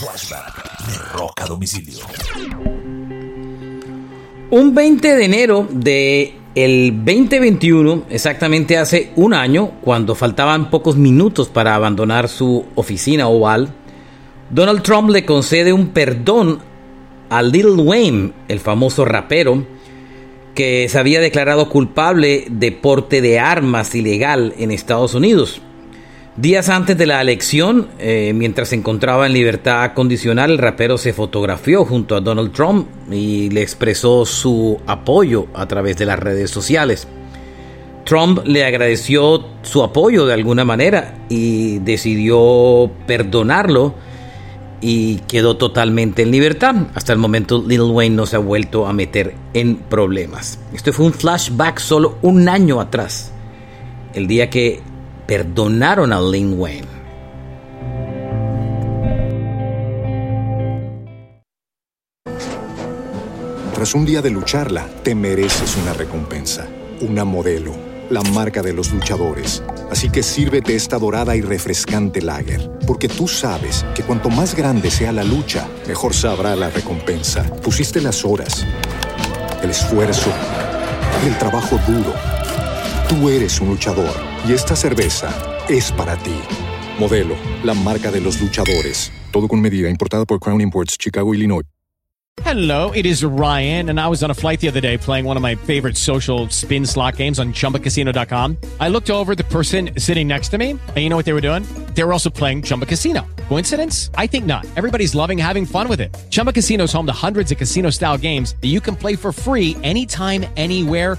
Flashback de Domicilio. Un 20 de enero de el 2021, exactamente hace un año, cuando faltaban pocos minutos para abandonar su oficina oval, Donald Trump le concede un perdón a Lil Wayne, el famoso rapero, que se había declarado culpable de porte de armas ilegal en Estados Unidos. Días antes de la elección, eh, mientras se encontraba en libertad condicional, el rapero se fotografió junto a Donald Trump y le expresó su apoyo a través de las redes sociales. Trump le agradeció su apoyo de alguna manera y decidió perdonarlo y quedó totalmente en libertad. Hasta el momento Lil Wayne no se ha vuelto a meter en problemas. Esto fue un flashback solo un año atrás, el día que perdonaron a Lil Wayne. Tras un día de lucharla, te mereces una recompensa, una modelo, la marca de los luchadores. Así que sírvete esta dorada y refrescante lager, porque tú sabes que cuanto más grande sea la lucha, mejor sabrá la recompensa. Pusiste las horas, el esfuerzo, el trabajo duro. Tú eres un luchador y esta cerveza es para ti. Modelo, la marca de los luchadores. Todo con medida, importada por Crown Imports, Chicago, Illinois. Hello, it is Ryan, and I was on a flight the other day playing one of my favorite social spin slot games on chumbacasino.com. I looked over the person sitting next to me, and you know what they were doing? They were also playing Chumba Casino. Coincidence? I think not. Everybody's loving having fun with it. Chumba Casino is home to hundreds of casino style games that you can play for free anytime, anywhere